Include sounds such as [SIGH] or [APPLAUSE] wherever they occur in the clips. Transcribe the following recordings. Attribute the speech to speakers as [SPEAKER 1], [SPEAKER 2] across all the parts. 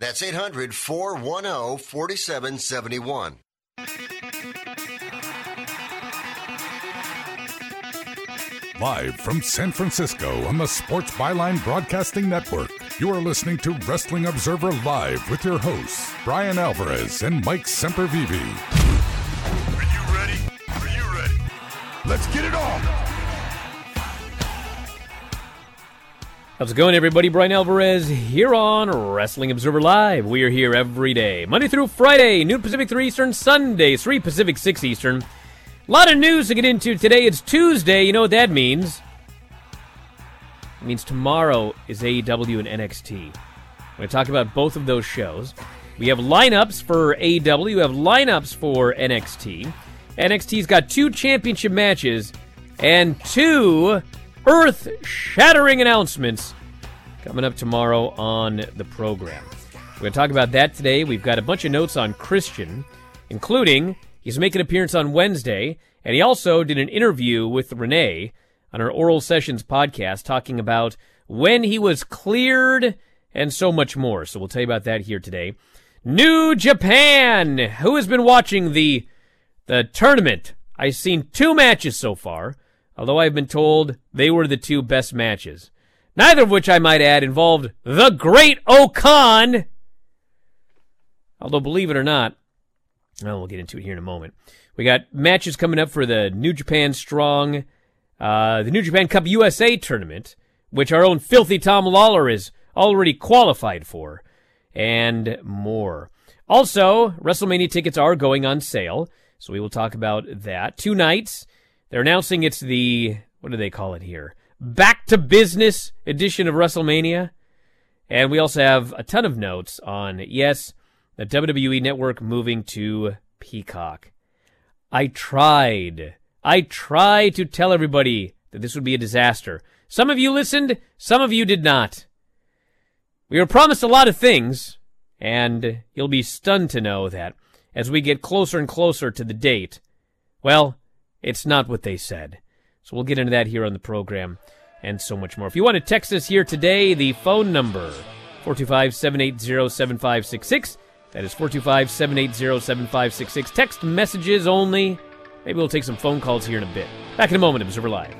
[SPEAKER 1] That's 800 410 4771.
[SPEAKER 2] Live from San Francisco on the Sports Byline Broadcasting Network, you are listening to Wrestling Observer Live with your hosts, Bryan Alvarez and Mike Sempervive.
[SPEAKER 3] Are you ready? Are you ready?
[SPEAKER 2] Let's get it on!
[SPEAKER 4] How's it going, everybody? Bryan Alvarez here on Wrestling Observer Live. We are here every day, Monday through Friday, noon Pacific, 3 Eastern, Sunday, 3 Pacific, 6 Eastern. A lot of news to get into today. It's Tuesday. You know what that means? It means tomorrow is AEW and NXT. We're going to talk about both of those shows. We have lineups for AEW, we have lineups for NXT. NXT's got two championship matches and two earth shattering announcements coming up tomorrow on the program. We're going to talk about that today. We've got a bunch of notes on Christian, including he's making an appearance on Wednesday, and he also did an interview with Renee on her Oral Sessions podcast talking about when he was cleared and so much more. So we'll tell you about that here today. New Japan. Who has been watching the the tournament? I've seen two matches so far although I've been told they were the two best matches. Neither of which, I might add, involved the great O-Khan. Although, believe it or not, well, we'll get into it here in a moment. We got matches coming up for the New Japan Strong, uh, the New Japan Cup USA tournament, which our own filthy Tom Lawlor is already qualified for, and more. Also, WrestleMania tickets are going on sale, so we will talk about that. Two nights. They're announcing it's the, what do they call it here? Back to business edition of WrestleMania. And we also have a ton of notes on, yes, the WWE network moving to Peacock. I tried. I tried to tell everybody that this would be a disaster. Some of you listened, some of you did not. We were promised a lot of things, and you'll be stunned to know that as we get closer and closer to the date, well, it's not what they said. So we'll get into that here on the program and so much more. If you want to text us here today, the phone number 425-780-7566. That is 425-780-7566. Text messages only. Maybe we'll take some phone calls here in a bit. Back in a moment, Observer Live.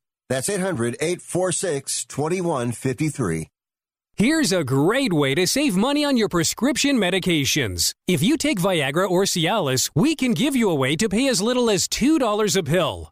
[SPEAKER 1] That's 800 846 2153.
[SPEAKER 5] Here's a great way to save money on your prescription medications. If you take Viagra or Cialis, we can give you a way to pay as little as $2 a pill.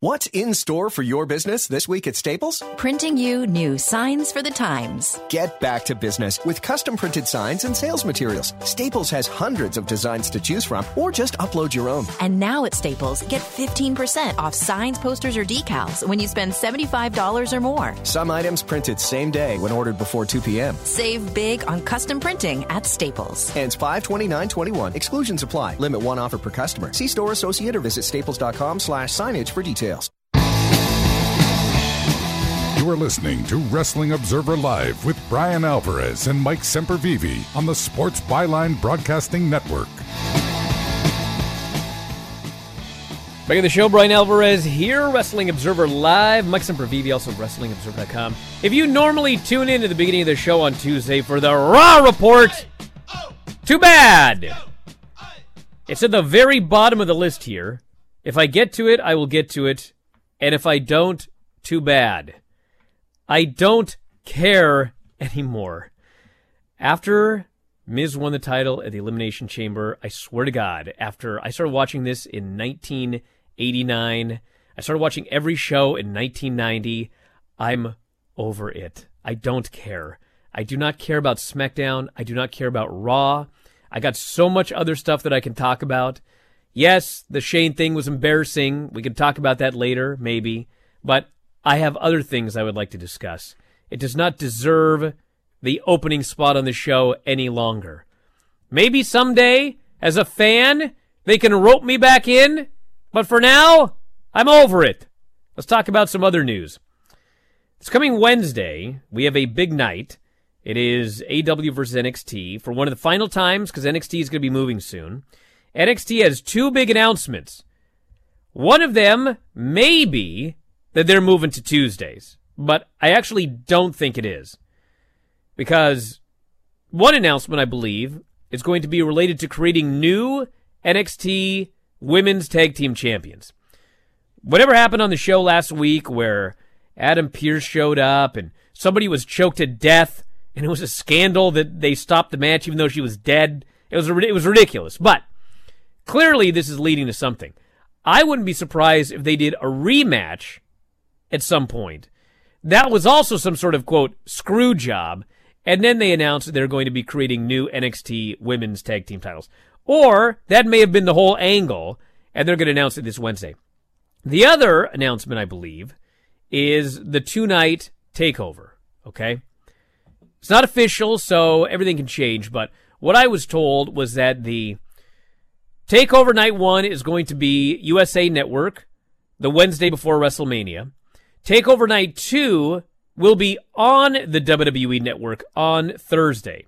[SPEAKER 6] What's in store for your business this week at Staples?
[SPEAKER 7] Printing you new signs for the times.
[SPEAKER 6] Get back to business with custom printed signs and sales materials. Staples has hundreds of designs to choose from, or just upload your own.
[SPEAKER 7] And now at Staples, get 15% off signs, posters, or decals when you spend $75 or more.
[SPEAKER 6] Some items printed same day when ordered before 2 p.m.
[SPEAKER 7] Save big on custom printing at Staples.
[SPEAKER 6] Ends 529.21. Exclusions apply. Limit one offer per customer. See store associate or visit staples.com slash signage for details.
[SPEAKER 2] You are listening to Wrestling Observer Live with Bryan Alvarez and Mike Sempervive on the Sports Byline Broadcasting Network.
[SPEAKER 4] Back in the show, Bryan Alvarez here, Wrestling Observer Live. Mike Sempervive, also WrestlingObserver.com. If you normally tune in to the beginning of the show on Tuesday for the Raw Report, too bad. It's at the very bottom of the list here. If I get to it, I will get to it. And if I don't, too bad. I don't care [LAUGHS] anymore. After Miz won the title at the Elimination Chamber, I swear to God, after I started watching this in 1989, I started watching every show in 1990. I'm over it. I don't care. I do not care about SmackDown. I do not care about Raw. I got so much other stuff that I can talk about. Yes, the Shane thing was embarrassing. We can talk about that later, maybe. But I have other things I would like to discuss. It does not deserve the opening spot on the show any longer. Maybe someday, as a fan, they can rope me back in. But for now, I'm over it. Let's talk about some other news. It's coming Wednesday. We have a big night. It is AW versus NXT for one of the final times because NXT is going to be moving soon. NXT has two big announcements. One of them may be that they're moving to Tuesdays, but I actually don't think it is. Because one announcement, I believe, is going to be related to creating new NXT women's tag team champions. Whatever happened on the show last week where Adam Pearce showed up and somebody was choked to death and it was a scandal that they stopped the match even though she was dead. It was it was ridiculous. But Clearly, this is leading to something. I wouldn't be surprised if they did a rematch at some point. That was also some sort of quote screw job. And then they announced they're going to be creating new NXT women's tag team titles. Or that may have been the whole angle, and they're going to announce it this Wednesday. The other announcement, I believe, is the two night takeover. Okay? It's not official, so everything can change, but what I was told was that the Takeover Night 1 is going to be USA Network the Wednesday before WrestleMania. Takeover Night 2 will be on the WWE Network on Thursday.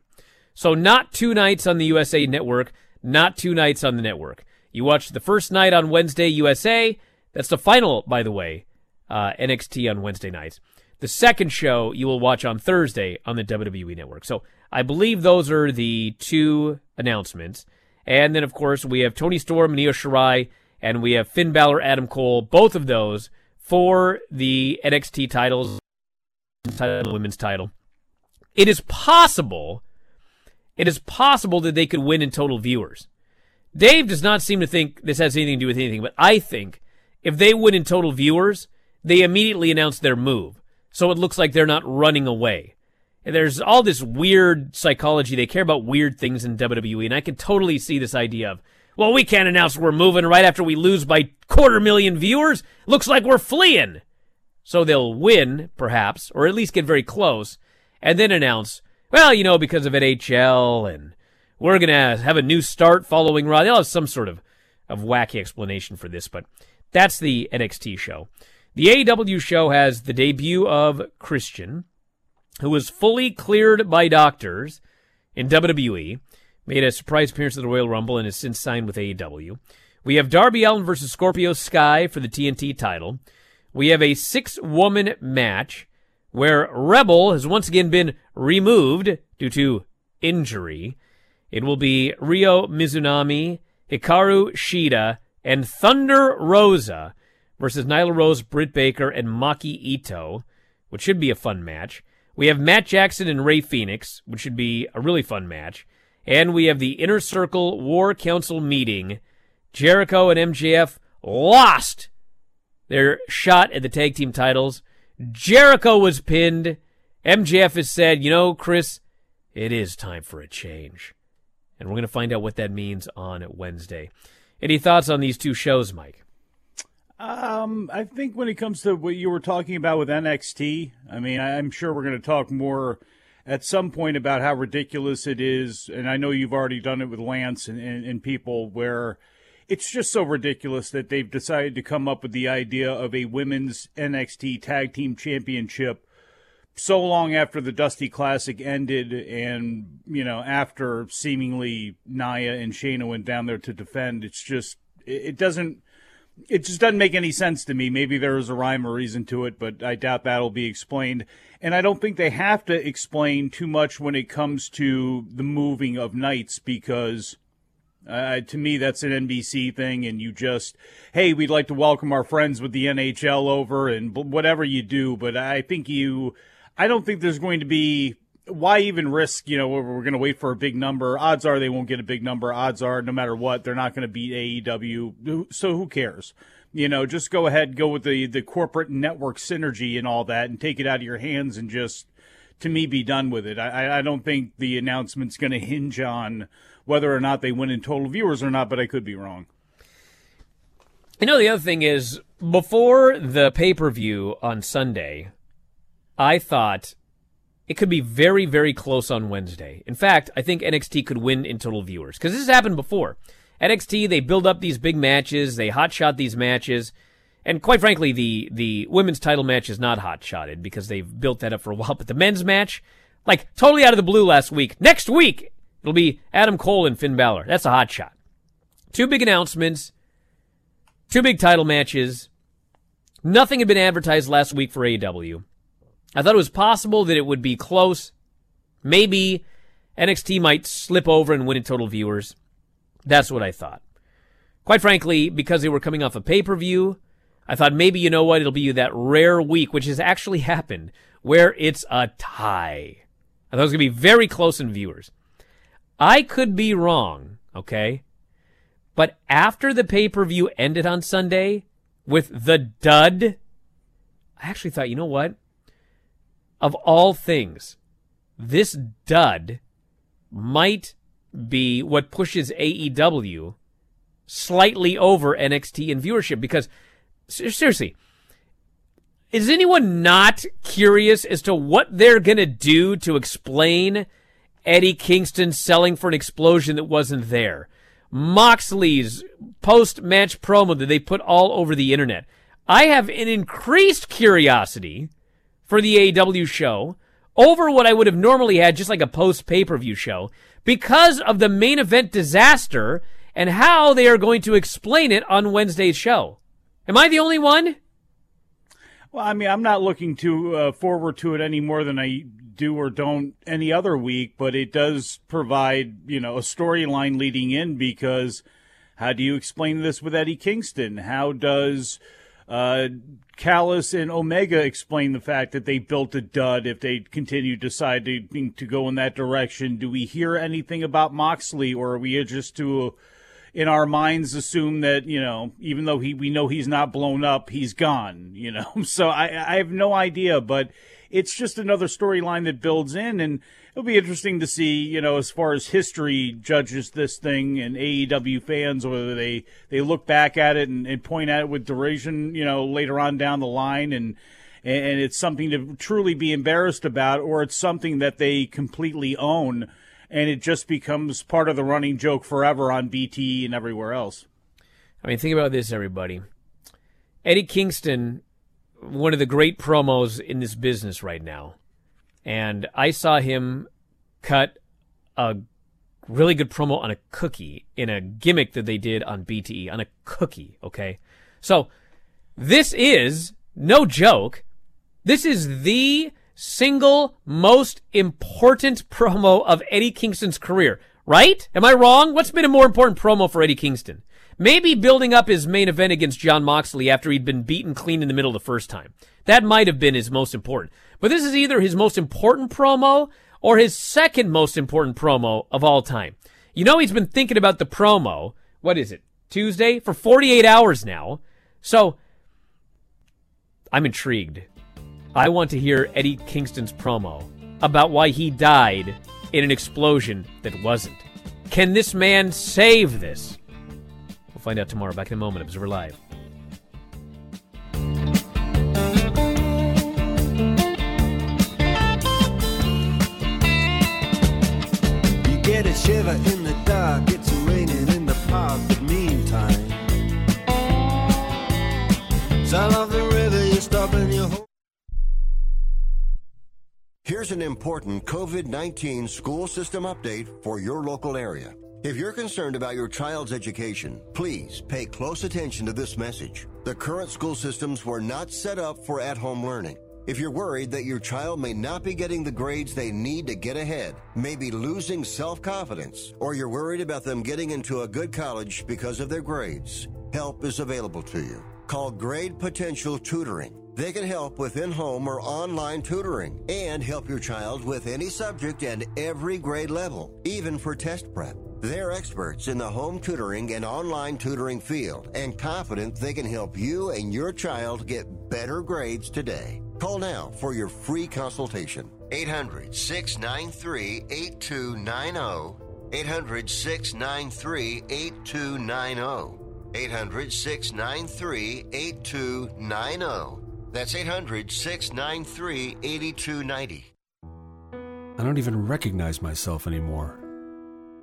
[SPEAKER 4] So, not two nights on the USA Network, not two nights on the network. You watch the first night on Wednesday, USA. That's the final, by the way, uh, NXT on Wednesday nights. The second show you will watch on Thursday on the WWE Network. So, I believe those are the two announcements. And then, of course, we have Toni Storm Io Shirai, and we have Finn Balor, Adam Cole, both of those for the NXT titles women's title. It is possible, it is possible that they could win in total viewers. Dave does not seem to think this has anything to do with anything, but I think if they win in total viewers, they immediately announce their move. So it looks like they're not running away. There's all this weird psychology. They care about weird things in WWE, and I can totally see this idea of, well, we can't announce we're moving right after we lose by quarter million viewers. Looks like we're fleeing. So they'll win, perhaps, or at least get very close, and then announce, well, you know, because of NHL and we're going to have a new start following Raw. They'll have some sort of, of wacky explanation for this, but that's the NXT show. The AEW show has the debut of Christian, who was fully cleared by doctors in WWE, made a surprise appearance at the Royal Rumble, and has since signed with AEW. We have Darby Allin versus Scorpio Sky for the TNT title. We have a six woman match where Rebel has once again been removed due to injury. It will be Ryo Mizunami, Hikaru Shida, and Thunder Rosa versus Nyla Rose, Britt Baker, and Maki Itoh, which should be a fun match. We have Matt Jackson and Rey Fenix, which should be a really fun match. And we have the Inner Circle War Council meeting. Jericho and MJF lost their shot at the tag team titles. Jericho was pinned. MJF has said, you know, Chris, it is time for a change. And we're going to find out what that means on Wednesday. Any thoughts on these two shows, Mike?
[SPEAKER 8] Um, I think when it comes to what you were talking about with NXT, I mean, I'm sure we're going to talk more at some point about how ridiculous it is. And I know you've already done it with Lance and, and, and people where it's just so ridiculous that they've decided to come up with the idea of a women's NXT tag team championship so long after the Dusty Classic ended and, you know, after seemingly Nia and Shayna went down there to defend. It's just, it doesn't it just doesn't make any sense to me. Maybe there is a rhyme or reason to it, but I doubt that'll be explained. And I don't think they have to explain too much when it comes to the moving of nights because uh, to me that's an NBC thing. And you just, hey, we'd like to welcome our friends with the NHL over and whatever you do. But I think you, I don't think there's going to be why even risk, you know, we're, going to wait for a big number. Odds are they won't get a big number. Odds are, no matter what, they're not going to beat AEW. So who cares? You know, just go ahead, go with the, the corporate network synergy and all that and take it out of your hands and just, to me, be done with it. I, I don't think the announcement's going to hinge on whether or not they win in total viewers or not, but I could be wrong.
[SPEAKER 4] You know, the other thing is, before the pay per view on Sunday, I thought it could be very, very close on Wednesday. In fact, I think NXT could win in total viewers because this has happened before. NXT, they build up these big matches, they hotshot these matches, and quite frankly, the the women's title match is not hotshotted because they've built that up for a [LAUGHS] while. But the men's match, like totally out of the blue last week, next week it'll be Adam Cole and Finn Balor. That's a hot shot. Two big announcements, two big title matches. Nothing had been advertised last week for AEW. I thought it was possible that it would be close. Maybe NXT might slip over and win in total viewers. That's what I thought. Quite frankly, because they were coming off a pay per view, I thought maybe, you know what, it'll be that rare week, which has actually [LAUGHS] happened, where it's a tie. I thought it was going to be very close in viewers. I could be wrong, okay? But after the pay per view ended on Sunday with the dud, I actually thought, you know what? Of all things, this dud might be what pushes AEW slightly over NXT in viewership because seriously, is anyone not curious as to what they're going to do to explain Eddie Kingston selling for an explosion that wasn't there? Moxley's post match promo that they put all over the internet. I have an increased curiosity for the AW show over what I would have normally had just like a post pay per view show because of the main event disaster and how they are going to explain it on Wednesday's show. Am I the only one?
[SPEAKER 8] Well, I mean, I'm not looking to uh, forward to it any more than I do or don't any other week, but it does provide, you know, a storyline leading in because how do you explain this with Eddie Kingston? How does Uh, Callis and Omega explain the fact that they built a dud if they continue decide to, to go in that direction. Do we hear anything about Moxley, or are we just to, in our minds, assume that you know, even though he we know he's not blown up, he's gone. You know, [LAUGHS] so I I have no idea, but it's just another storyline that builds in, and it'll be interesting to see, you know, as far as history judges this thing and AEW fans, whether they, they look back at it and, and point at it with derision, you know, later on down the line and, and it's something to truly be embarrassed about, or it's something that they completely own and it just becomes part of the running joke forever on BT and everywhere else.
[SPEAKER 4] I mean, think about this, everybody. Eddie Kingston, one of the great promos in this business right now and I saw him cut a really good promo on a cookie in a gimmick that they did on BTE on a cookie. Okay, so this is no joke. This is the single most important promo of Eddie Kingston's career. Right? Am I wrong? What's been a more important promo for Eddie Kingston? Maybe building up his main event against Jon Moxley after he'd been beaten clean in the middle the first time. That might have been his most important. But this is either his most important promo or his second most important promo of all time. You know, he's been thinking about the promo. What is it? Tuesday? For 48 hours now. So, I'm intrigued. I want to hear Eddie Kingston's promo about why he died in an explosion that wasn't. Can this man save this? We'll find out tomorrow. Back in a moment. Observer Live.
[SPEAKER 9] get a shiver in the dark. It's raining in the park, but meantime, sound of the river. Ho-
[SPEAKER 1] Here's an important COVID 19 school system update for your local area. If you're concerned about your child's education, please pay close attention to this message. The current school systems were not set up for at home learning. If you're worried that your child may not be getting the grades they need to get ahead, may be losing self confidence, or you're worried about them getting into a good college because of their grades, help is available to you. Call Grade Potential Tutoring. They can help with in home or online tutoring and help your child with any subject and every grade level, even for test prep. They're experts in the home tutoring and online tutoring field and confident they can help you and your child get better grades today. Call now for your free consultation. 800 693 8290. 800 693 8290. 800 693 8290. That's 800 693 8290.
[SPEAKER 10] I don't even recognize myself anymore.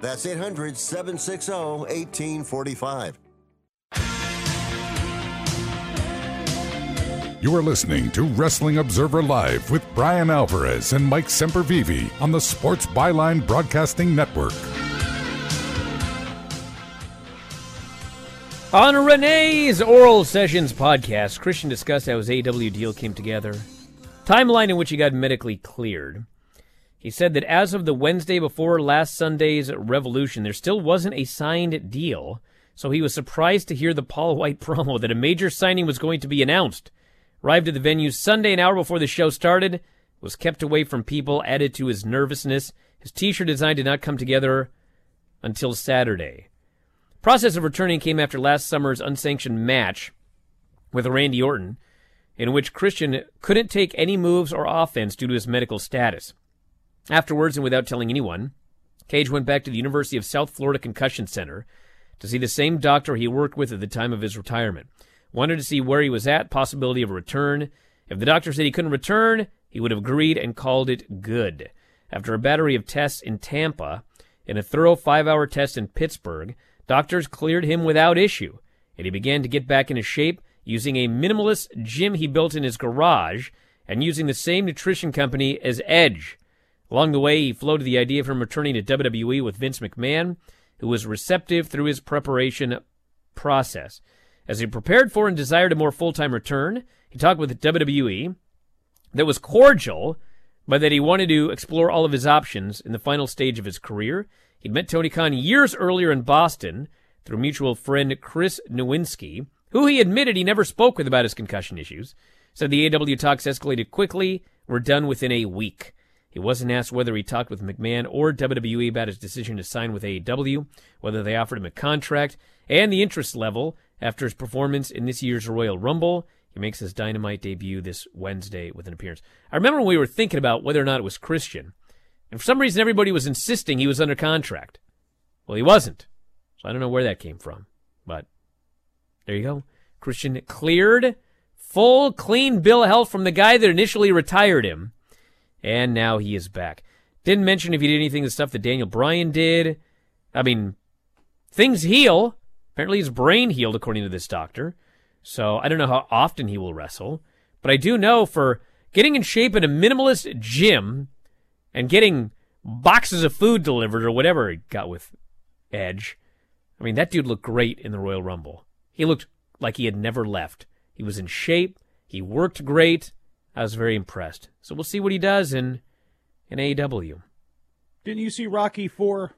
[SPEAKER 1] That's 800 760 1845.
[SPEAKER 2] You are listening to Wrestling Observer Live with Bryan Alvarez and Mike Sempervive on the Sports Byline Broadcasting Network.
[SPEAKER 4] On Renee's Oral Sessions podcast, Christian discussed how his AW deal came together, timeline in which he got medically cleared. He said that as of the Wednesday before last Sunday's Revolution, there still wasn't a signed deal, so he was surprised to hear the Paul White [LAUGHS] promo that a major signing was going to be announced. Arrived at the venue Sunday, an hour before the show started, was kept away from people, added to his nervousness. His t shirt design did not come together until Saturday. Process of returning came after last summer's unsanctioned match with Randy Orton, in which Christian couldn't take any moves or offense due to his medical status. Afterwards, and without telling anyone, Cage went back to the University of South Florida Concussion Center to see the same doctor he worked with at the time of his retirement. Wanted to see where he was at, possibility of a return. If the doctor said he couldn't return, he would have agreed and called it good. After a battery of tests in Tampa and a thorough five hour test in Pittsburgh, doctors cleared him without issue, and he began to get back into shape using a minimalist gym he built in his garage and using the same nutrition company as Edge. Along the way, he floated the idea of him returning to WWE with Vince McMahon, who was receptive through his preparation process. As he prepared for and desired a more full time return, he talked with WWE that was cordial, but that he wanted to explore all of his options in the final stage of his career. He'd met Tony Khan years earlier in Boston through mutual friend Chris Nowinski, who he admitted he never spoke with about his concussion issues. Said the AW talks escalated quickly, were done within a week. He wasn't asked whether he talked with McMahon or WWE about his decision to sign with AEW, whether they offered him a contract, and the interest level after his performance in this year's Royal Rumble. He makes his Dynamite debut this Wednesday with an appearance. I remember when we were thinking about whether or not it was Christian, and for some reason everybody was insisting he was under contract. Well, he wasn't. So I don't know where that came from, but there you go. Christian cleared, full, clean bill of health from the guy that initially retired him and now he is back. Didn't mention if he did anything the stuff that Daniel Bryan did. I mean, things heal. Apparently his brain healed, according to this doctor. So I don't know how often he will wrestle. But I do know for getting in shape in a minimalist gym and getting boxes of food delivered or whatever he got with Edge. I mean, that dude looked great in the Royal Rumble. He looked like he had never left. He was in shape. He worked great. I was very impressed. So we'll see what he does in in AEW.
[SPEAKER 8] Didn't you see Rocky Four?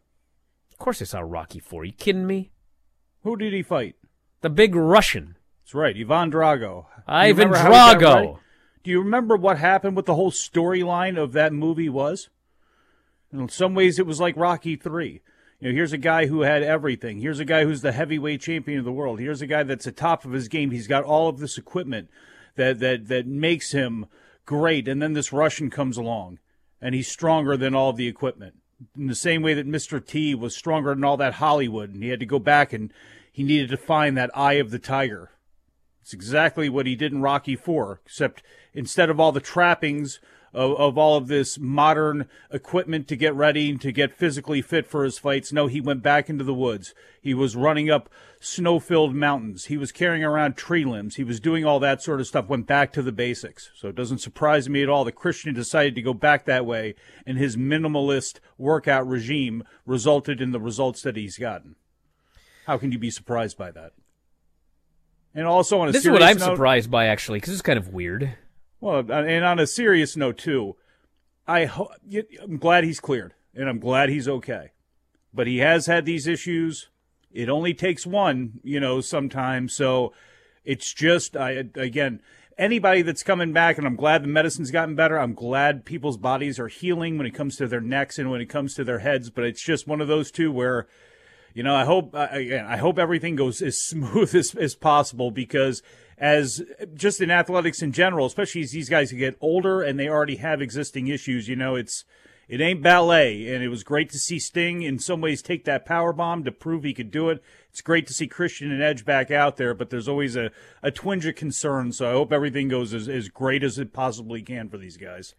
[SPEAKER 4] Of course I saw Rocky Four. You kidding me?
[SPEAKER 8] Who did he fight?
[SPEAKER 4] The big Russian.
[SPEAKER 8] That's right, Ivan Drago.
[SPEAKER 4] Ivan Drago.
[SPEAKER 8] Do you remember what happened? What the whole storyline of that movie was? In some ways, it was like Rocky Three. You know, here's a guy who had everything. Here's a guy who's the heavyweight champion of the world. Here's a guy that's the top of his game. He's got all of this equipment that that that makes him great. And then this Russian comes along, and he's stronger than all the equipment. In the same way that Mr. T was stronger than all that Hollywood, and he had to go back and he needed to find that eye of the tiger. It's exactly what he did in Rocky Four, except instead of all the trappings of, of all of this modern equipment to get ready to get physically fit for his fights. No, he went back into the woods. He was running up snow filled mountains. He was carrying around tree limbs. He was doing all that sort of stuff, went back to the basics. So it doesn't surprise me at all that Christian decided to go back that way, and his minimalist workout regime resulted in the results that he's gotten. How can you be surprised by that? And also on a
[SPEAKER 4] this
[SPEAKER 8] is
[SPEAKER 4] what I'm
[SPEAKER 8] note,
[SPEAKER 4] surprised by actually, because it's kind of weird.
[SPEAKER 8] Well, uh, and on a serious note too, I ho- I'm glad he's cleared, and I'm glad he's okay. But he has had these issues. It only takes one, you know, sometimes. So it's just, I again, anybody that's coming back, and I'm glad the medicine's gotten better. I'm glad people's bodies are healing when it comes to their necks and when it comes to their heads. But it's just one of those two where you know, I hope again, I hope everything goes [LAUGHS] as smooth as, as possible because as just in athletics in general, especially as these guys get older and they already have existing issues, you know, it's it ain't ballet. And it was great to see Sting in some ways take that power bomb to prove he could do it. It's great to see Christian and Edge back out there, but there's always a, a twinge of concern. So I hope everything goes as, as great as it possibly can for these guys.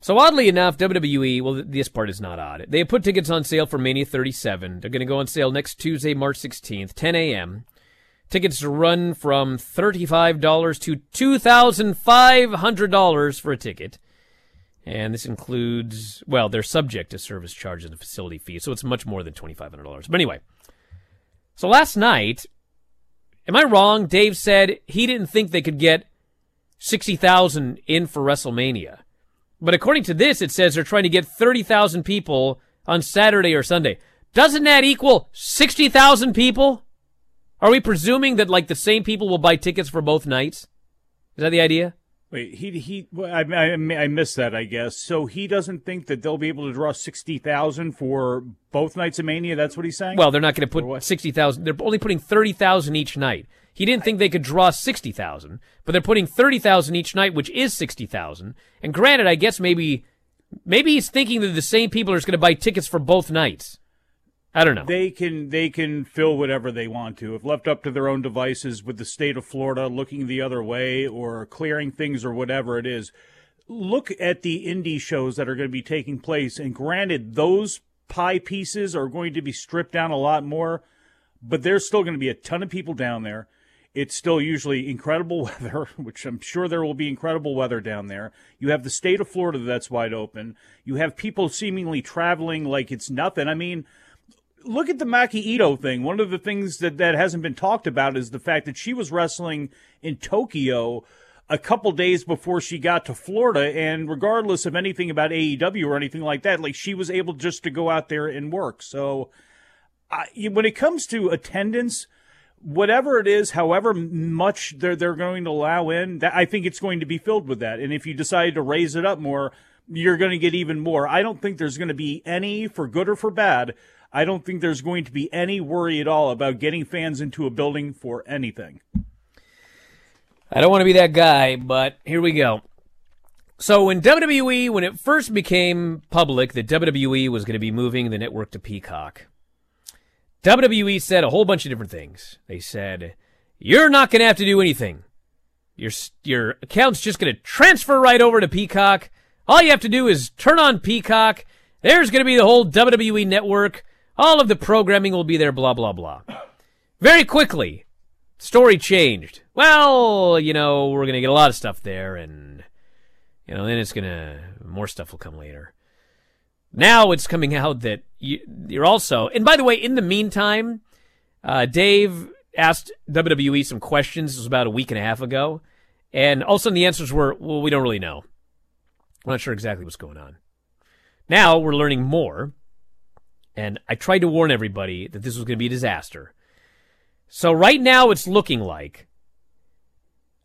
[SPEAKER 4] So oddly enough, WWE, well, this part is not odd. They have put tickets on sale for Mania 37. They're going to go on sale next Tuesday, March 16th, 10 a.m. Tickets run from $35 to $2,500 for a ticket. And this includes, well, they're subject to service charges and facility fees, so it's much more than $2,500. But anyway, so last night, am I wrong? Dave said he didn't think they could get 60,000 in for WrestleMania. But according to this, it says they're trying to get 30,000 people on Saturday or Sunday. Doesn't that equal 60,000 people? Are we presuming that like the same people will buy tickets for both nights? Is that the idea?
[SPEAKER 8] Wait, he he. well, I, I I missed that. I guess so. He doesn't think that they'll be able to draw sixty thousand for both nights of Mania. That's what he's saying.
[SPEAKER 4] Well, they're not going to put 60,000. They're only putting 30,000 each night. He didn't think they could draw 60,000, but they're putting 30,000 each night, which is 60,000. And granted, I guess maybe maybe he's thinking that the same people are just going to buy tickets for both nights. I don't know.
[SPEAKER 8] They can they can fill whatever they want to. If left up to their own devices with the state of Florida looking the other way or clearing things or whatever it is. Look at the indie shows that are going to be taking place and granted those pie pieces are going to be stripped down a lot more, but there's still going to be a ton of people down there. It's still usually incredible [LAUGHS] weather, which I'm sure there will be incredible weather down there. You have the state of Florida that's wide open. You have people seemingly traveling like it's nothing. I mean, look at the Maki Itoh thing. One of the things that, that hasn't been talked about is the fact that she was wrestling in Tokyo a couple days before she got to Florida. And regardless of anything about AEW or anything like that, like she was able just to go out there and work. So I, when it comes to attendance, whatever it is, however much they're, they're going to allow in, that, I think it's going to be filled with that. And if you decide to raise it up more, you're going to get even more. I don't think there's going to be any, for good or for bad, I don't think there's going to be any worry at all about getting fans into a building for anything.
[SPEAKER 4] I don't want to be that guy, but here we go. So when WWE, when it first became public that WWE was going to be moving the network to Peacock, WWE said a whole bunch of different things. They said, "You're not going to have to do anything. Your your account's just going to transfer right over to Peacock. All you have to do is turn on Peacock. There's going to be the whole WWE network. All of the programming will be there. Blah blah blah." Very quickly, story changed. Well, you know, we're going to get a lot of stuff there, and you know, then it's going to more stuff will come later. Now it's coming out that you, you're also, and by the way, in the meantime, uh, Dave asked WWE some questions. This was about a week and a half ago, and all of a sudden the answers were, "Well, we don't really know. We're not sure exactly what's going on." Now we're learning more, and I tried to warn everybody that this was going to be a disaster. So right now it's looking like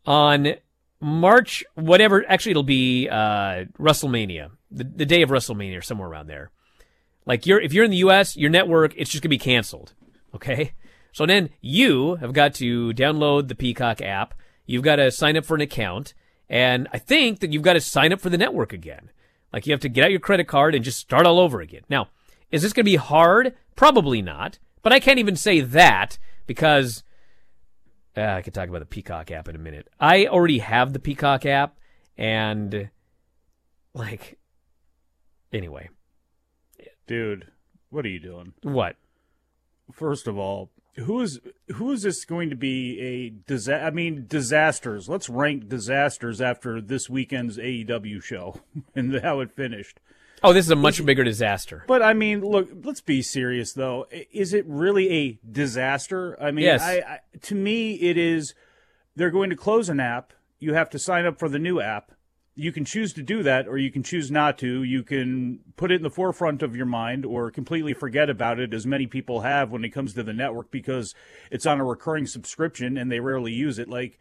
[SPEAKER 4] on March, whatever, actually it'll be uh, WrestleMania, the, the day of WrestleMania, or somewhere around there. Like you're, if you're in the U.S., your network, it's just gonna be canceled. Okay, so then you have got to download the Peacock app. You've got to sign up for an account, and I think that you've got to sign up for the network again. Like you have to get out your credit card and just start all over again. Now, is this gonna be hard? Probably not. But I can't even say that because uh, I could talk about the Peacock app in a minute. I already have the Peacock app, and like, anyway,
[SPEAKER 8] Dude, what are you doing?
[SPEAKER 4] what?
[SPEAKER 8] First of all, who is who is this going to be a disaster? I mean, disasters. Let's rank disasters after this weekend's AEW show [LAUGHS] and how it finished.
[SPEAKER 4] Oh, this is a much bigger disaster.
[SPEAKER 8] But I mean, look, let's be serious though. Is it really a disaster? I mean,
[SPEAKER 4] Yes.
[SPEAKER 8] I, I, to me, it is. They're going to close an app. You have to sign up for the new app. You can choose to do that, or you can choose not to. You can put it in the forefront of your mind, or completely forget about it, as many people have when it comes to the network, because it's on a recurring subscription and they rarely use it. Like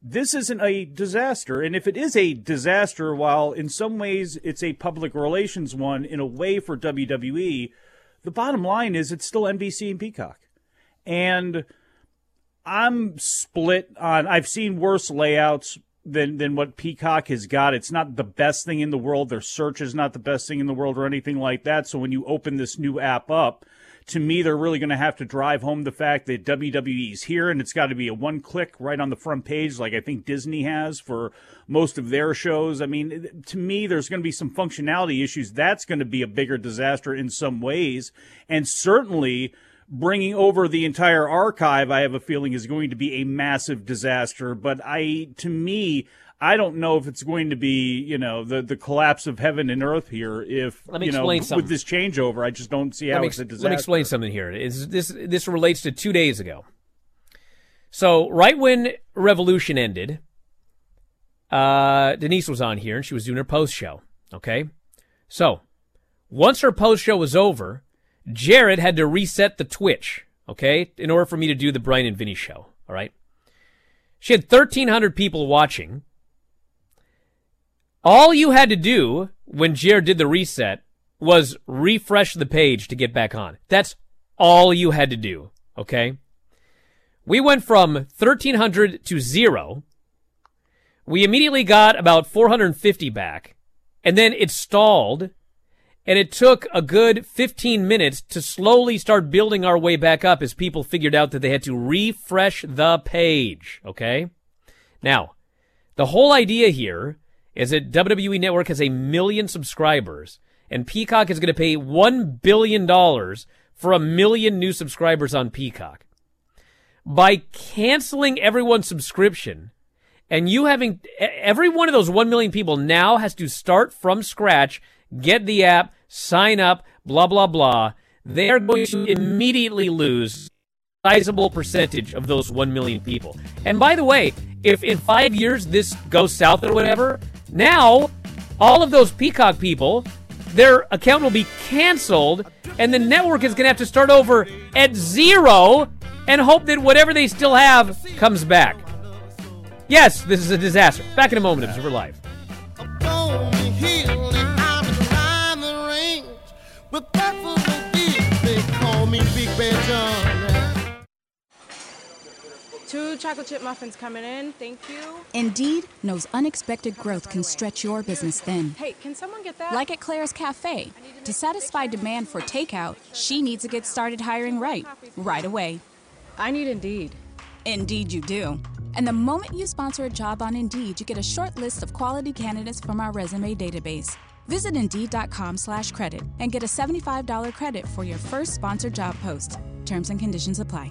[SPEAKER 8] this isn't a disaster. And if it is a disaster, while in some ways it's a public relations one, in a way for WWE, the bottom line is it's still NBC and Peacock. And I'm split on, I've seen worse layouts than, than what Peacock has got. It's not the best thing in the world. Their search is not the best thing in the world or anything like that. So when you open this new app up, to me, they're really going to have to drive home the fact that WWE is here and it's got to be a one click right on the front page, like I think Disney has for most of their shows. I mean, to me, there's going to be some functionality issues. That's going to be a bigger disaster in some ways. And certainly, bringing over the entire archive, I have a feeling is going to be a massive disaster. But I, to me, I don't know if it's going to be, you know, the, the collapse of heaven and earth here. If
[SPEAKER 4] Let me
[SPEAKER 8] you know,
[SPEAKER 4] explain something.
[SPEAKER 8] with this changeover, I just don't see how
[SPEAKER 4] me,
[SPEAKER 8] it's a disaster.
[SPEAKER 4] let me explain something here. Is this this relates to two days ago? So right when Revolution ended, uh, Denise was on here and she was doing her post show. Okay, so once her post show was over, Jared had to reset the Twitch. Okay, in order for me to do the Bryan and Vinny show. All right, she had thirteen hundred people watching. All you had to do when Jared did the reset was refresh the page to get back on. That's all you had to do. Okay. We went from 1300 to zero. We immediately got about 450 back and then it stalled and it took a good 15 minutes to slowly start building our way back up as people figured out that they had to refresh the page. Okay. Now, the whole idea here is that WWE Network has a million subscribers and Peacock is going to pay $1 billion for a million new subscribers on Peacock. By canceling everyone's subscription and you having every one of those 1 million people now has to start from scratch, get the app, sign up, blah, blah, blah. They are going to immediately lose a sizable percentage of those 1 million people. And by the way, if in five years this goes south or whatever, now all of those Peacock people, their account will be canceled, and the network is going to have to start over at zero and hope that whatever they still have comes back. Yes, this is a disaster. Back in a moment, Observer Live.
[SPEAKER 11] Two chocolate chip muffins coming in. Thank you.
[SPEAKER 12] Indeed knows unexpected growth can stretch your business thin.
[SPEAKER 11] Hey, can someone get that?
[SPEAKER 12] Like at Claire's Cafe. To satisfy demand for takeout, she needs to get started hiring right, right away.
[SPEAKER 11] I need Indeed.
[SPEAKER 12] Indeed, you do. And the moment you sponsor a job on Indeed, you get a short list of quality candidates from our resume database. Visit Indeed.com slash credit and get a $75 credit for your first sponsored job post. Terms and conditions apply.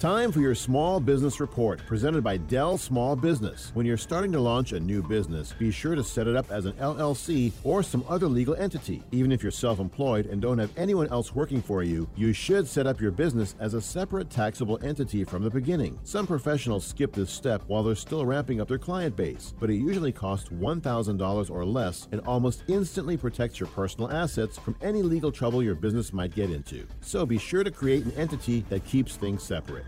[SPEAKER 13] Time for your small business report presented by Dell Small Business. When you're starting to launch a new business, be sure to set it up as an LLC or some other legal entity. Even if you're self employed and don't have anyone else working for you, you should set up your business as a separate taxable entity from the beginning. Some professionals skip this step while they're still ramping up their client base, but it usually costs $1,000 or less and almost instantly protects your personal assets from any legal trouble your business might get into. So be sure to create an entity that keeps things separate.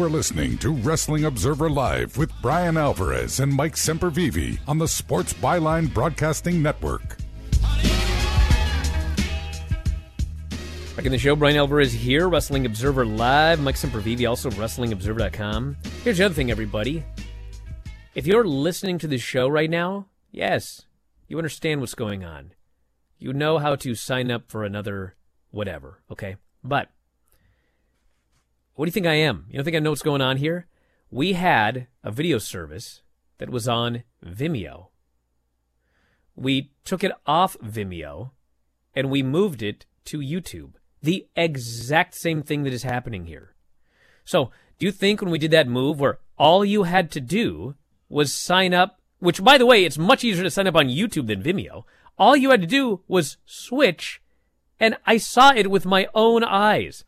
[SPEAKER 2] You are listening to Wrestling Observer Live with Bryan Alvarez and Mike Sempervive on the Sports Byline Broadcasting Network.
[SPEAKER 4] Back in the show, Bryan Alvarez here, Wrestling Observer Live. Mike Sempervive, also WrestlingObserver.com. Here's the other thing, everybody. If you're listening to this show right now, yes, you understand what's going on. You know how to sign up for another whatever, okay? But what do you think I am? You don't think I know what's going on here? We had a video service that was on Vimeo. We took it off Vimeo and we moved it to YouTube. The exact same thing that is happening here. So, do you think when we did that move where all you had to do was sign up, which by the way, it's much easier to sign up on YouTube than Vimeo. All you had to do was switch, and I saw it with my own eyes.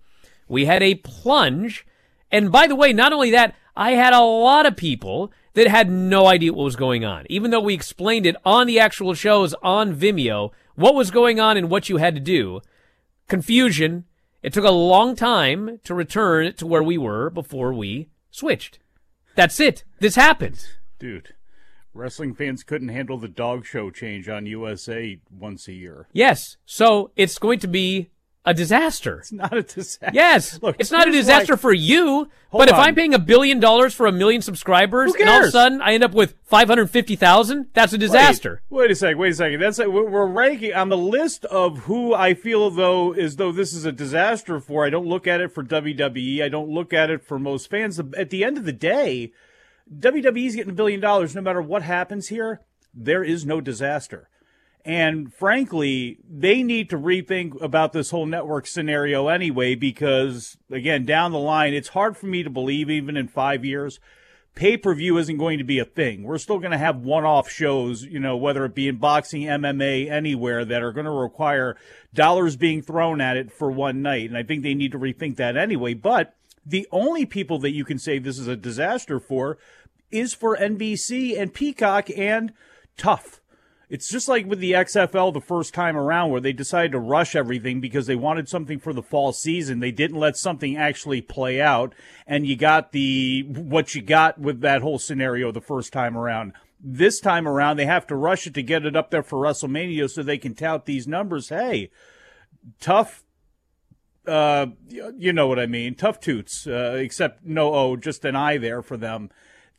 [SPEAKER 4] We had a plunge. And by the way, not only that, I had a lot of people that had no idea what was going on. Even though we explained it on the actual shows on Vimeo, what was going on and what you had to do. Confusion. It took a long time to return to where we were before we switched. That's it. This happened.
[SPEAKER 8] Dude, wrestling fans couldn't handle the dog show change on USA once a year.
[SPEAKER 4] Yes. So it's going to be a disaster.
[SPEAKER 8] It's not a disaster.
[SPEAKER 4] Yes. [LAUGHS]
[SPEAKER 8] Look,
[SPEAKER 4] it's not a disaster for you, but if
[SPEAKER 8] on.
[SPEAKER 4] I'm paying a billion dollars for a million subscribers and all of a sudden I end up with 550,000, that's a disaster.
[SPEAKER 8] Wait, wait a second. Wait a second. That's we're we're ranking on the list of who I feel though as though this is a disaster for. I don't look at it for WWE. I don't look at it for most fans. At the end of the day, WWE's getting a billion dollars. No matter what happens here, there is no disaster. And frankly, they need to rethink about this whole network scenario anyway, because again, down the line, it's hard for me to believe, even in five years, pay per view isn't going to be a thing. We're still going to have one off shows, you know, whether it be in boxing, MMA, anywhere that are going to require dollars being thrown at it for one night. And I think they need to rethink that anyway. But the only people that you can say this is a disaster for is for NBC and Peacock and Tough. It's just like with the XFL the first time around where they decided to rush everything because they wanted something for the fall season. They didn't let something actually play out and you got the what you got with that whole scenario the first time around. This time around they have to rush it to get it up there for WrestleMania so they can tout these numbers. Hey, tough uh you know what I mean. Tough toots, uh, except no O, just an I there for them.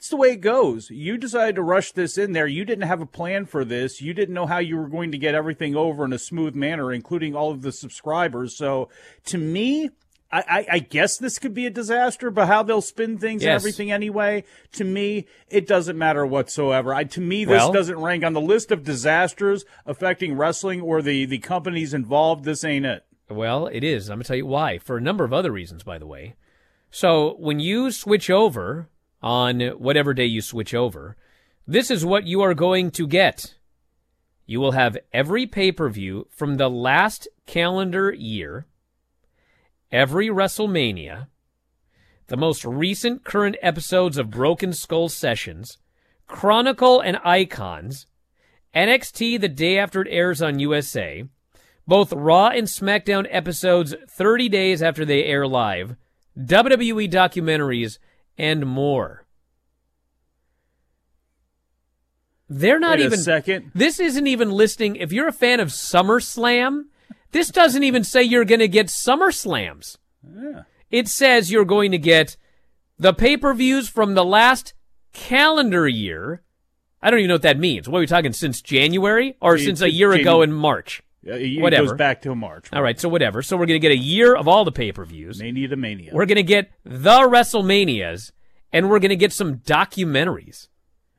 [SPEAKER 8] It's the way it goes. You decided to rush this in there. You didn't have a plan for this. You didn't know how you were going to get everything over in a smooth manner, including all of the subscribers. So to me, I, I, guess this could be a disaster, but how they'll spin things and everything anyway, to me, it doesn't matter whatsoever. I, to me, this
[SPEAKER 4] Well-
[SPEAKER 8] doesn't rank on the list of disasters affecting wrestling or the, the companies involved. This ain't it.
[SPEAKER 4] Well, it is. I'm going to tell you why. For a number of other reasons, by the way. So when you switch over on whatever day you switch over, this is what you are going to get. You will have every pay per view from the last calendar year, every WrestleMania, the most recent current episodes of Broken Skull Sessions, Chronicle and Icons, NXT the day after it airs on USA, both Raw and SmackDown episodes 30 days after they air live, WWE documentaries, and more. They're not
[SPEAKER 8] Wait a
[SPEAKER 4] even.
[SPEAKER 8] second.
[SPEAKER 4] This isn't even listing. If you're a fan of SummerSlam, this doesn't even say you're going to get SummerSlams.
[SPEAKER 8] Yeah.
[SPEAKER 4] It says you're going to get the pay per views from the last calendar year. I don't even know what that means. What are we talking since January or since a year ago in March?
[SPEAKER 8] It
[SPEAKER 4] whatever.
[SPEAKER 8] goes back to March.
[SPEAKER 4] All right, so whatever. So we're going to get a year of all the pay per views.
[SPEAKER 8] Mania to Mania.
[SPEAKER 4] We're going to get the WrestleManias, and we're going to get some documentaries.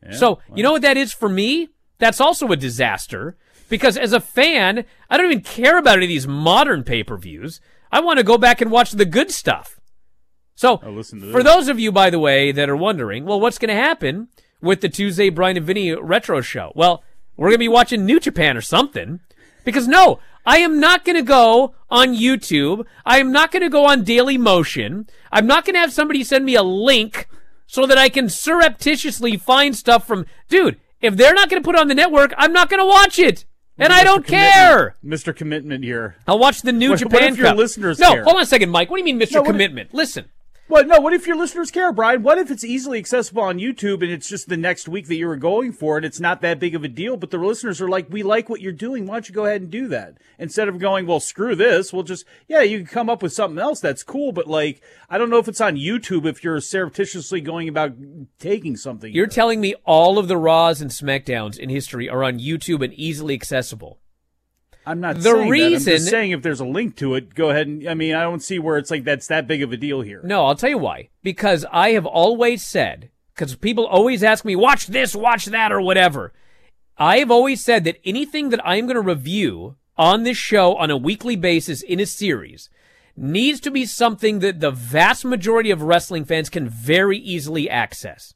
[SPEAKER 8] Yeah,
[SPEAKER 4] so you know what that is for me? That's also a disaster Because as a fan, I don't even care about any of these modern pay per views. I want to go back and watch the good stuff. So,
[SPEAKER 8] Oh,
[SPEAKER 4] for those of you, by the way, that are wondering, well, what's going to happen with the Tuesday Bryan and Vinny retro show? Well, we're going to be watching New Japan or something. Because no, I am not going to go on YouTube. I am not going to go on Daily Motion. I'm not going to have somebody send me a link so that I can surreptitiously find stuff from, dude, if they're not going to put it on the network, I'm not going to watch it. And I don't
[SPEAKER 8] Commitment-
[SPEAKER 4] care.
[SPEAKER 8] Mr. Commitment here.
[SPEAKER 4] I'll watch the New
[SPEAKER 8] What-
[SPEAKER 4] Japan
[SPEAKER 8] what if your
[SPEAKER 4] Cup.
[SPEAKER 8] listeners
[SPEAKER 4] no,
[SPEAKER 8] care?
[SPEAKER 4] hold on a second, Mike. What do you mean, Mr.
[SPEAKER 8] No, what if-
[SPEAKER 4] Commitment? Listen.
[SPEAKER 8] Well, no. What if your listeners care, Bryan? What if it's easily accessible on YouTube and it's just the next week that you were going for and it's not that big of a deal? But the listeners are like, "We like what you're doing. Why don't you go ahead and do that?" Instead of going, "Well, screw this. We'll just yeah, you can come up with something else that's cool." But like, I don't know if it's on YouTube if you're surreptitiously going about taking something.
[SPEAKER 4] You're telling me all of the Raws and SmackDowns in history are on YouTube and easily accessible.
[SPEAKER 8] I'm not
[SPEAKER 4] the
[SPEAKER 8] saying that. I'm just saying if there's a link to it, go ahead and I mean, I don't see where it's like that's that big of a deal here.
[SPEAKER 4] No, I'll tell you why. Because I have always said, because people always ask me, watch this, watch that, or whatever. I have always said that anything that I'm going to review on this show on a weekly basis in a series needs to be something that the vast majority of wrestling fans can very easily access.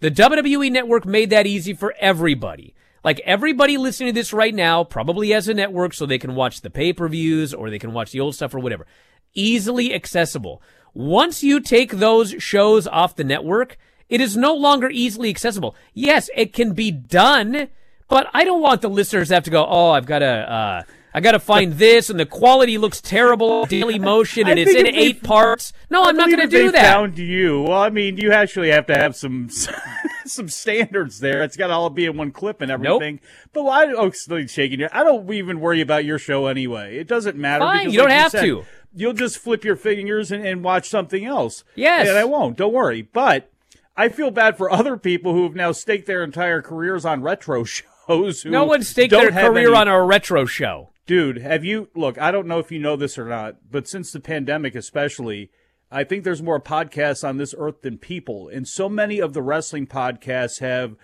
[SPEAKER 4] The WWE network made that easy for everybody. Like everybody listening to this right now probably has a network so they can watch the pay-per-views or they can watch the old stuff or whatever. Easily accessible. Once you take those shows off the network, it is no longer easily accessible. Yes, it can be done, but I don't want the listeners to have to go, "Oh, I've got to uh I got to find this and the quality looks terrible Daily Motion and it's in
[SPEAKER 8] think if they-
[SPEAKER 4] eight parts." No, I'm not going to do
[SPEAKER 8] they
[SPEAKER 4] that.
[SPEAKER 8] Found you. Well, I mean, you actually have to have some [LAUGHS] some standards there. It's got to all be in one clip and everything. Nope. But why? Oh, shaking your. I don't even worry about your show anyway. It doesn't matter.
[SPEAKER 4] Fine,
[SPEAKER 8] because
[SPEAKER 4] you don't have
[SPEAKER 8] said,
[SPEAKER 4] to.
[SPEAKER 8] You'll just flip your fingers and, and watch something else.
[SPEAKER 4] Yes.
[SPEAKER 8] and I won't. Don't worry. But I feel bad for other people who have now staked their entire careers on retro [LAUGHS] shows. Who
[SPEAKER 4] No one staked their career
[SPEAKER 8] any-
[SPEAKER 4] on a retro show.
[SPEAKER 8] Dude, have you look? I don't know if you know this or not, but since the pandemic, especially, I think there's more podcasts on this earth than people, and so many of the wrestling podcasts have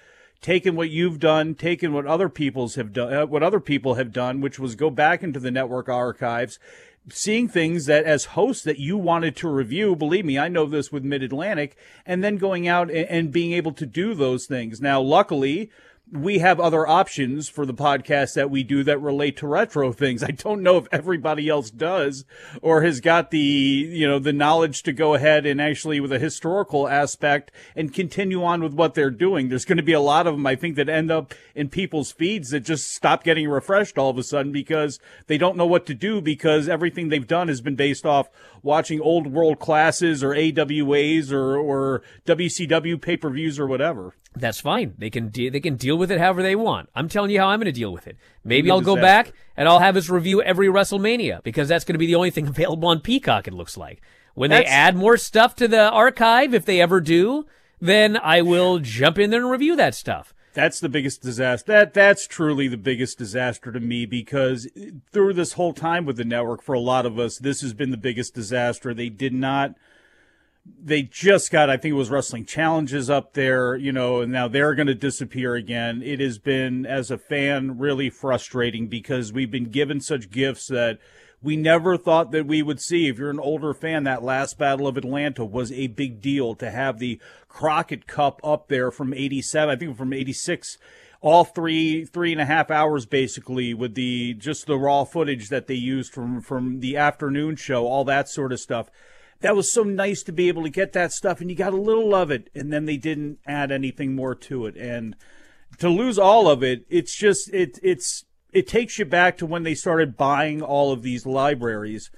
[SPEAKER 8] taken what you've done, taken what other people's have done, uh, what other people have done, which was go back into the network archives, seeing things that as hosts that you wanted to review. Believe me, I know this with Mid Atlantic, and then going out and, and being able to do those things. Now, luckily we have other options for the podcast that we do that relate to retro things. I don't know if everybody else does or has got the, you know, the knowledge to go ahead and actually with a historical aspect and continue on with what they're doing. There's going to be a lot of them, I think, that end up in people's feeds that just stop getting refreshed all of a sudden because they don't know what to do because everything they've done has been based off watching old world classes or AWAs or, or WCW pay-per-views or whatever.
[SPEAKER 4] That's fine. They can de- they can deal with it however they want. I'm telling you how I'm going to deal with it. Maybe I'll go back and I'll have us review every WrestleMania because that's going to be the only thing [LAUGHS] available on Peacock. It looks like when they add more stuff to the archive, if they ever do, then I will jump in there and review that stuff.
[SPEAKER 8] That's the biggest disaster. That that's truly the biggest disaster to me because through this whole time with the network, for a lot of us, this has been the biggest disaster. They did not. They just got, I think it was Wrestling Challenges up there, you know, and now they're going to disappear again. It has been, as a fan, really frustrating because we've been given such gifts that we never thought that we would see. If you're an older fan, that last Battle of Atlanta was a big deal to have the Crockett Cup up there from 87, I think from 86 all three three and a half hours basically with the just the raw footage that they used from from the afternoon show all that sort of stuff that was so nice to be able to get that stuff and you got a little of it and then they didn't add anything more to it and to lose all of it it's just it it's it takes you back to when they started buying all of these libraries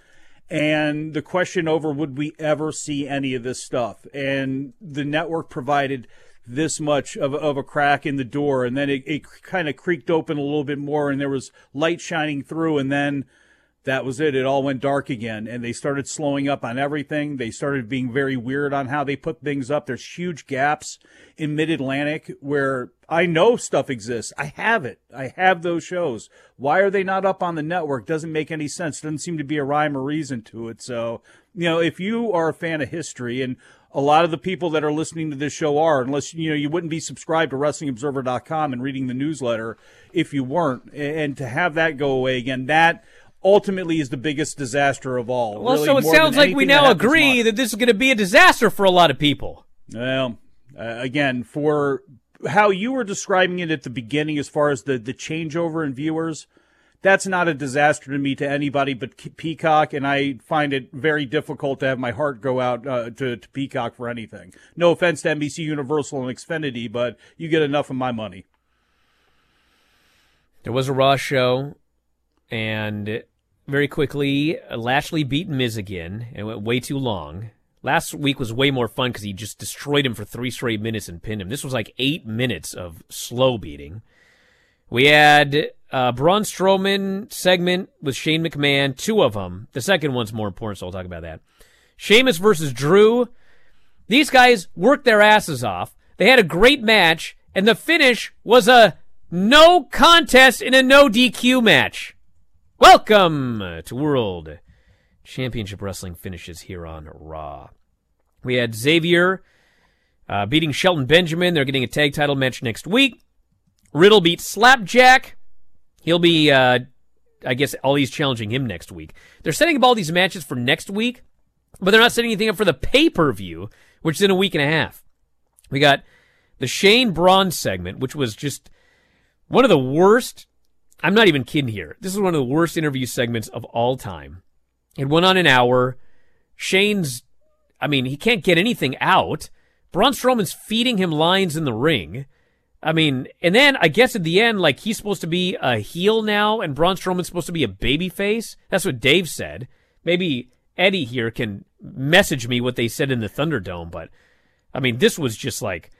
[SPEAKER 8] and the question over would we ever see any of this stuff? And the network provided this much of, of a crack in the door and then it, it kind of creaked open a little bit more and there was light shining through and then that was it. It all went dark again, and they started slowing up on everything. They started being very weird on how they put things up. There's huge gaps in Mid Atlantic where I know stuff exists. I have it. I have those shows. Why are they not up on the network? Doesn't make any sense. Doesn't seem to be a rhyme or reason to it. So, you know, if you are a fan of history and A lot of the people that are listening to this show are, unless you know, you wouldn't be subscribed to WrestlingObserver.com and reading the newsletter if you weren't. And to have that go away again, that ultimately is the biggest disaster of all.
[SPEAKER 4] Well,
[SPEAKER 8] really,
[SPEAKER 4] so it sounds like we
[SPEAKER 8] anything that
[SPEAKER 4] now agree that this is going to be a disaster for a lot of people.
[SPEAKER 8] Well, uh, again, for how you were describing it at the beginning, as far as the the changeover in viewers, that's not a disaster to me to anybody but K- Peacock, and I find it very difficult to have my heart go out uh, to, to Peacock for anything. No offense to NBC Universal and Xfinity, but you get enough of my money.
[SPEAKER 4] There was a Raw show, and very quickly, Lashley beat Miz again, and went way too long. Last week was way more fun because he just destroyed him for three straight minutes and pinned him. This was like eight minutes of slow beating. We had uh, Braun Strowman segment with Shane McMahon, two of them. The second one's more important, so I'll talk about that. Sheamus versus Drew. These guys worked their asses off. They had a great match, and the finish was a no contest in a no DQ match. Welcome to World Championship Wrestling finishes here on Raw. We had Xavier uh, beating Shelton Benjamin. They're getting a tag title match next week. Riddle beat Slapjack. He'll be, uh, I guess, Ali's challenging him next week. They're setting up all these matches for next week, but they're not setting anything up for the pay per view, which is in a week and a half. We got the Shane Braun segment, which was just one of the worst. I'm not even kidding here. This is one of the worst interview segments of all time. It went on an hour. Shane's, I mean, he can't get anything out. Braun Strowman's feeding him lines in the ring. I mean, and then I guess at the end, like he's supposed to be a heel now, and Braun Strowman's supposed to be a baby face. That's what Dave said. Maybe Eddie here can message me what they said in the Thunderdome, but I mean, this was just like,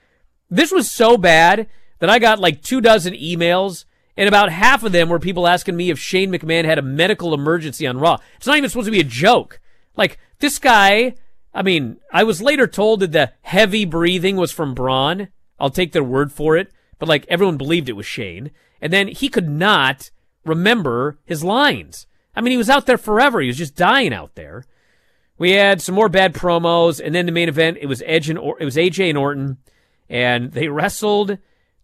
[SPEAKER 4] this was so bad that I got like two dozen emails, and about half of them were people asking me if Shane McMahon had a medical emergency on Raw. It's not even supposed to be a joke. Like, this guy, I mean, I was later told that the heavy breathing was from Braun. I'll take their word for it. But like everyone believed it was Shane. And then he could not remember his lines. I mean, he was out there forever. He was just dying out there. We had some more bad promos, and then the main event. It was Edge and or- it was AJ and Orton, and they wrestled.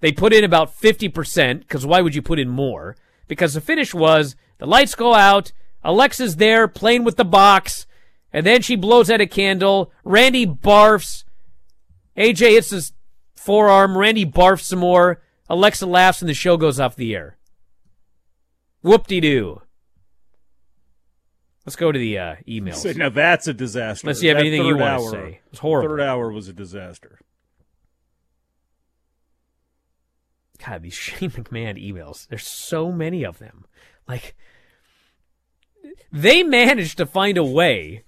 [SPEAKER 4] They put in about fifty percent because why would you put in more? Because the finish was the lights go out. Alexa's there playing with the box, and then she blows out a candle. Randy barfs. AJ hits his forearm. Randy barfs some more. Alexa laughs, and the show goes off the air. Whoop de doo. Let's go to the uh, emails.
[SPEAKER 8] So now that's a disaster.
[SPEAKER 4] Unless you have
[SPEAKER 8] That
[SPEAKER 4] anything you want to say. It's horrible.
[SPEAKER 8] Third hour was a disaster.
[SPEAKER 4] God, these [LAUGHS] Shane McMahon emails. There's so many of them. Like, they managed to find a way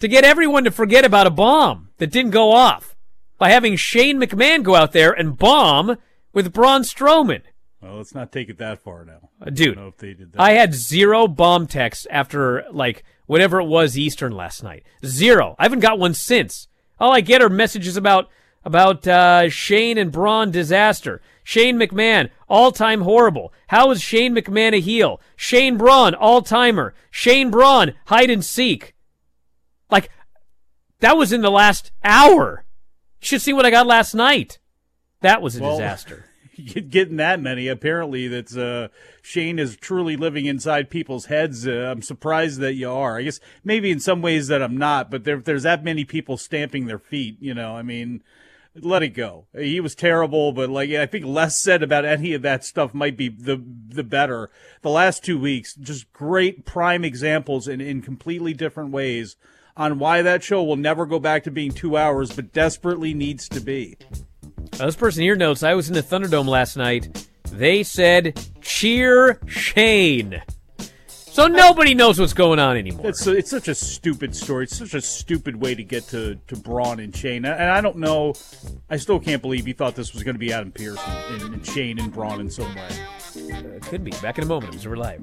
[SPEAKER 4] to get everyone to forget about a bomb that didn't go off by having Shane McMahon go out there and bomb with Braun Strowman.
[SPEAKER 8] Well, let's not take it that far now.
[SPEAKER 4] Uh, dude,
[SPEAKER 8] I don't know if they did that.
[SPEAKER 4] I had zero bomb texts after like whatever it was Eastern last night. Zero. I haven't got one since. All I get are messages about about uh, Shane and Braun disaster. Shane McMahon, all time horrible. How is Shane McMahon a heel? Shane Braun, all timer. Shane Braun, hide and seek. Like that was in the last hour. You should see what I got last night. That was a
[SPEAKER 8] Well,
[SPEAKER 4] disaster. [LAUGHS]
[SPEAKER 8] Getting that many, apparently, that's uh, Shane is truly living inside people's heads. Uh, I'm surprised that you are. I guess maybe in some ways that I'm not, but there, there's that many people stamping their feet, you know, I mean, let it go. He was terrible, but like I think less said about any of that stuff might be the the better. The last two weeks, just great prime examples in in completely different ways on why that show will never go back to being two hours, but desperately needs to be.
[SPEAKER 4] Uh, this person here notes I was in the Thunderdome last night. They said, cheer Shane. So nobody knows what's going on anymore.
[SPEAKER 8] It's it's such a stupid story. It's such a stupid way to get to, to Braun and Shane. And I don't know. I still can't believe he thought this was going to be Adam Pearce and, and, and Shane and Braun in some way.
[SPEAKER 4] Uh, could be. Back in a moment. Observer Live.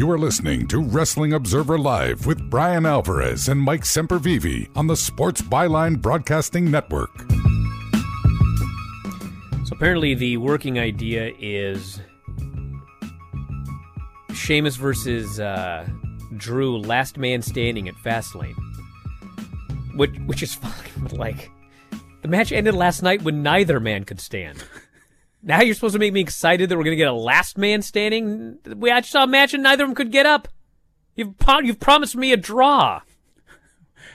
[SPEAKER 2] You are listening to Wrestling Observer Live with Bryan Alvarez and Mike Sempervive on the Sports Byline Broadcasting Network.
[SPEAKER 4] So apparently, the working idea is Sheamus versus uh, Drew, last man standing at Fastlane, which which is [LAUGHS] fine. Like, the match ended last night when neither man could stand. Now you're supposed to make me excited that we're going to get a last man standing. We I just saw a match and neither of them could get up. You've you've promised me a draw.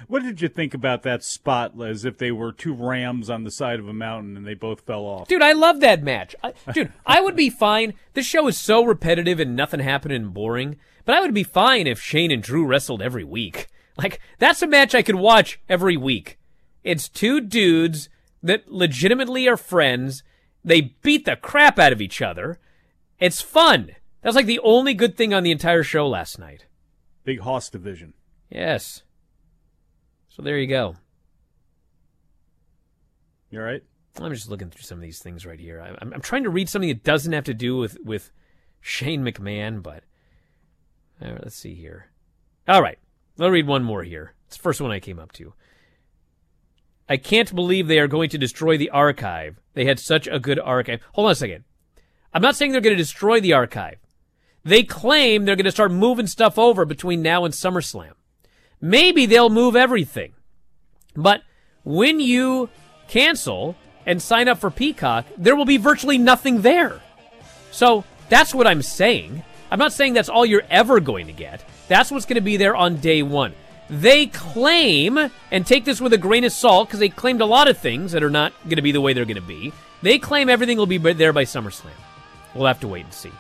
[SPEAKER 8] What did you think about that spot as if they were two rams on the side of a mountain and they both fell off?
[SPEAKER 4] Dude, I love that match. I, dude, I would be fine. This show is so repetitive and nothing happening and boring. But I would be fine if Shane and Drew wrestled every week. Like that's a match I could watch every week. It's two dudes that legitimately are friends. They beat the crap out of each other. It's fun. That's like the only good thing on the entire show last night.
[SPEAKER 8] Big Hoss division.
[SPEAKER 4] Yes. So there you go.
[SPEAKER 8] You all right?
[SPEAKER 4] I'm just looking through some of these things right here. I'm, I'm trying to read something that doesn't have to do with, with Shane McMahon, but uh, let's see here. All right. I'll read one more here. It's the first one I came up to. I can't believe they are going to destroy the archive. They had such a good archive. Hold on a second. I'm not saying they're going to destroy the archive. They claim they're going to start moving stuff over between now and SummerSlam. Maybe they'll move everything. But when you cancel and sign up for Peacock, there will be virtually nothing there. So that's what I'm saying. I'm not saying that's all you're ever going to get. That's what's going to be there on day one. They claim, and take this with a grain of salt because they claimed a lot of things that are not going to be the way they're going to be. They claim everything will be there by SummerSlam. We'll have to wait and see.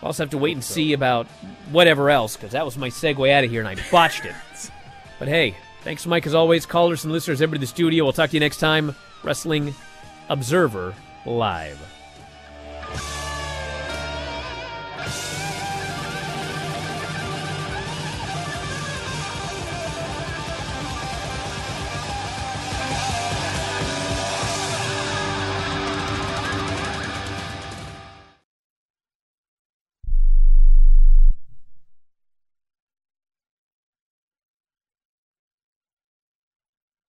[SPEAKER 4] We'll also have to wait and see about whatever else because that was my segue out of here and I botched it. [LAUGHS] But hey, thanks, Mike, as always. Callers and listeners, everybody in the studio. We'll talk to you next time. Wrestling Observer Live.